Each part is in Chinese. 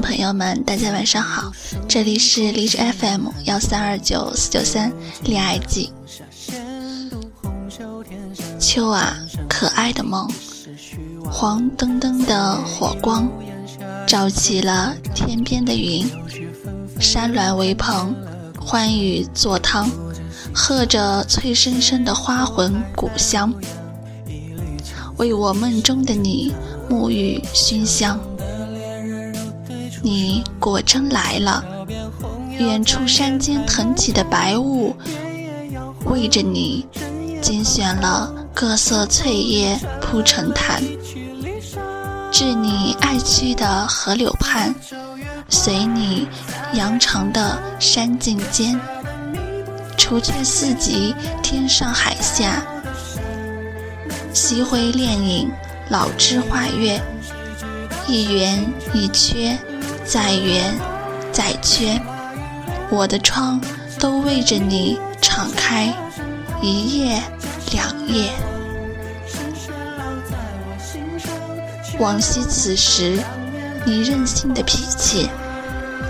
朋友们，大家晚上好，这里是荔枝 FM 幺三二九四九三恋爱季。秋啊，可爱的梦，黄澄澄的火光，照起了天边的云，山峦为棚，欢愉作汤，喝着脆生生的花魂古香，为我梦中的你沐浴熏香。你果真来了，远处山间腾起的白雾，为着你精选了各色翠叶铺成毯。至你爱去的河流畔，随你扬长的山径间，除却四极天上海下，西回恋影老枝画月，一圆一缺。再圆，再缺，我的窗都为着你敞开，一夜两夜。往昔此时，你任性的脾气，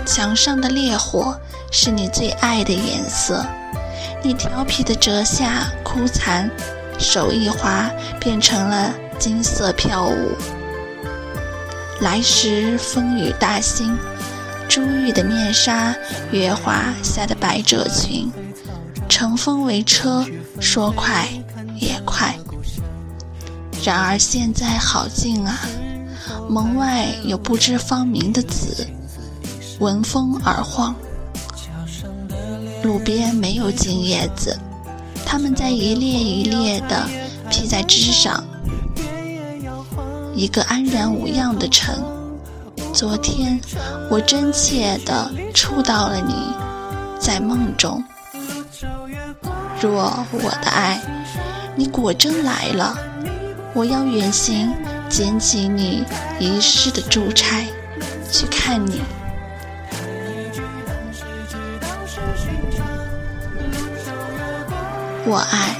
墙上的烈火是你最爱的颜色。你调皮的折下枯残，手一滑，变成了金色飘舞。来时风雨大兴，珠玉的面纱，月华下的百褶裙，乘风为车，说快也快。然而现在好静啊，门外有不知芳名的子，闻风而晃。路边没有金叶子，它们在一列一列地披在枝上。一个安然无恙的城。昨天，我真切地触到了你，在梦中。若我的爱，你果真来了，我要远行，捡起你遗失的珠钗，去看你。我爱，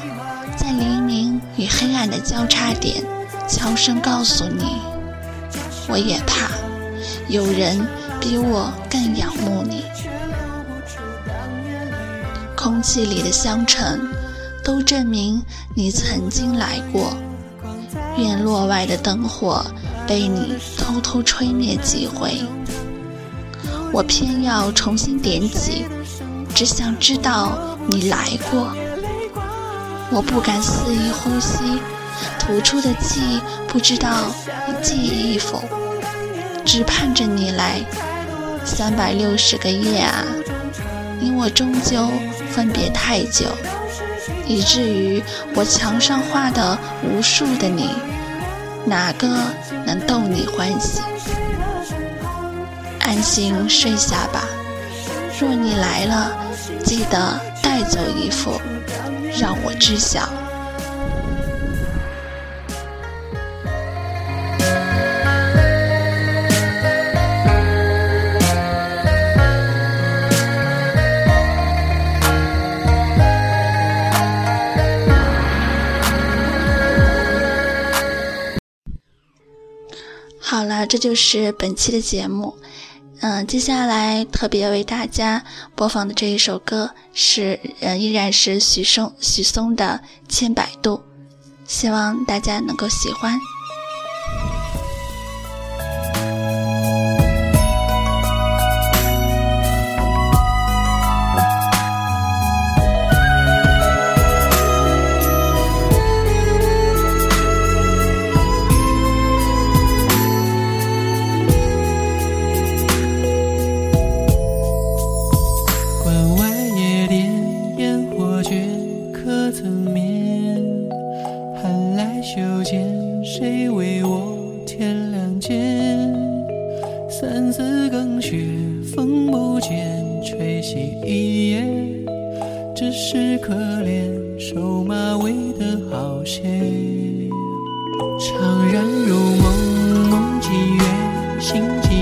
在黎明与黑暗的交叉点。悄声告诉你，我也怕有人比我更仰慕你。空气里的香尘都证明你曾经来过。院落外的灯火被你偷偷吹灭几回，我偏要重新点起，只想知道你来过。我不敢肆意呼吸。吐出的气，不知道会记忆否？只盼着你来。三百六十个夜啊，你我终究分别太久，以至于我墙上画的无数的你，哪个能逗你欢喜？安心睡下吧。若你来了，记得带走一幅，让我知晓。好了，这就是本期的节目。嗯，接下来特别为大家播放的这一首歌是，呃，依然是许嵩许嵩的《千百度》，希望大家能够喜欢。谁为我添两件？三四更雪，风不减，吹熄一夜，只是可怜瘦马未得好歇。怅然入梦，梦几月？心。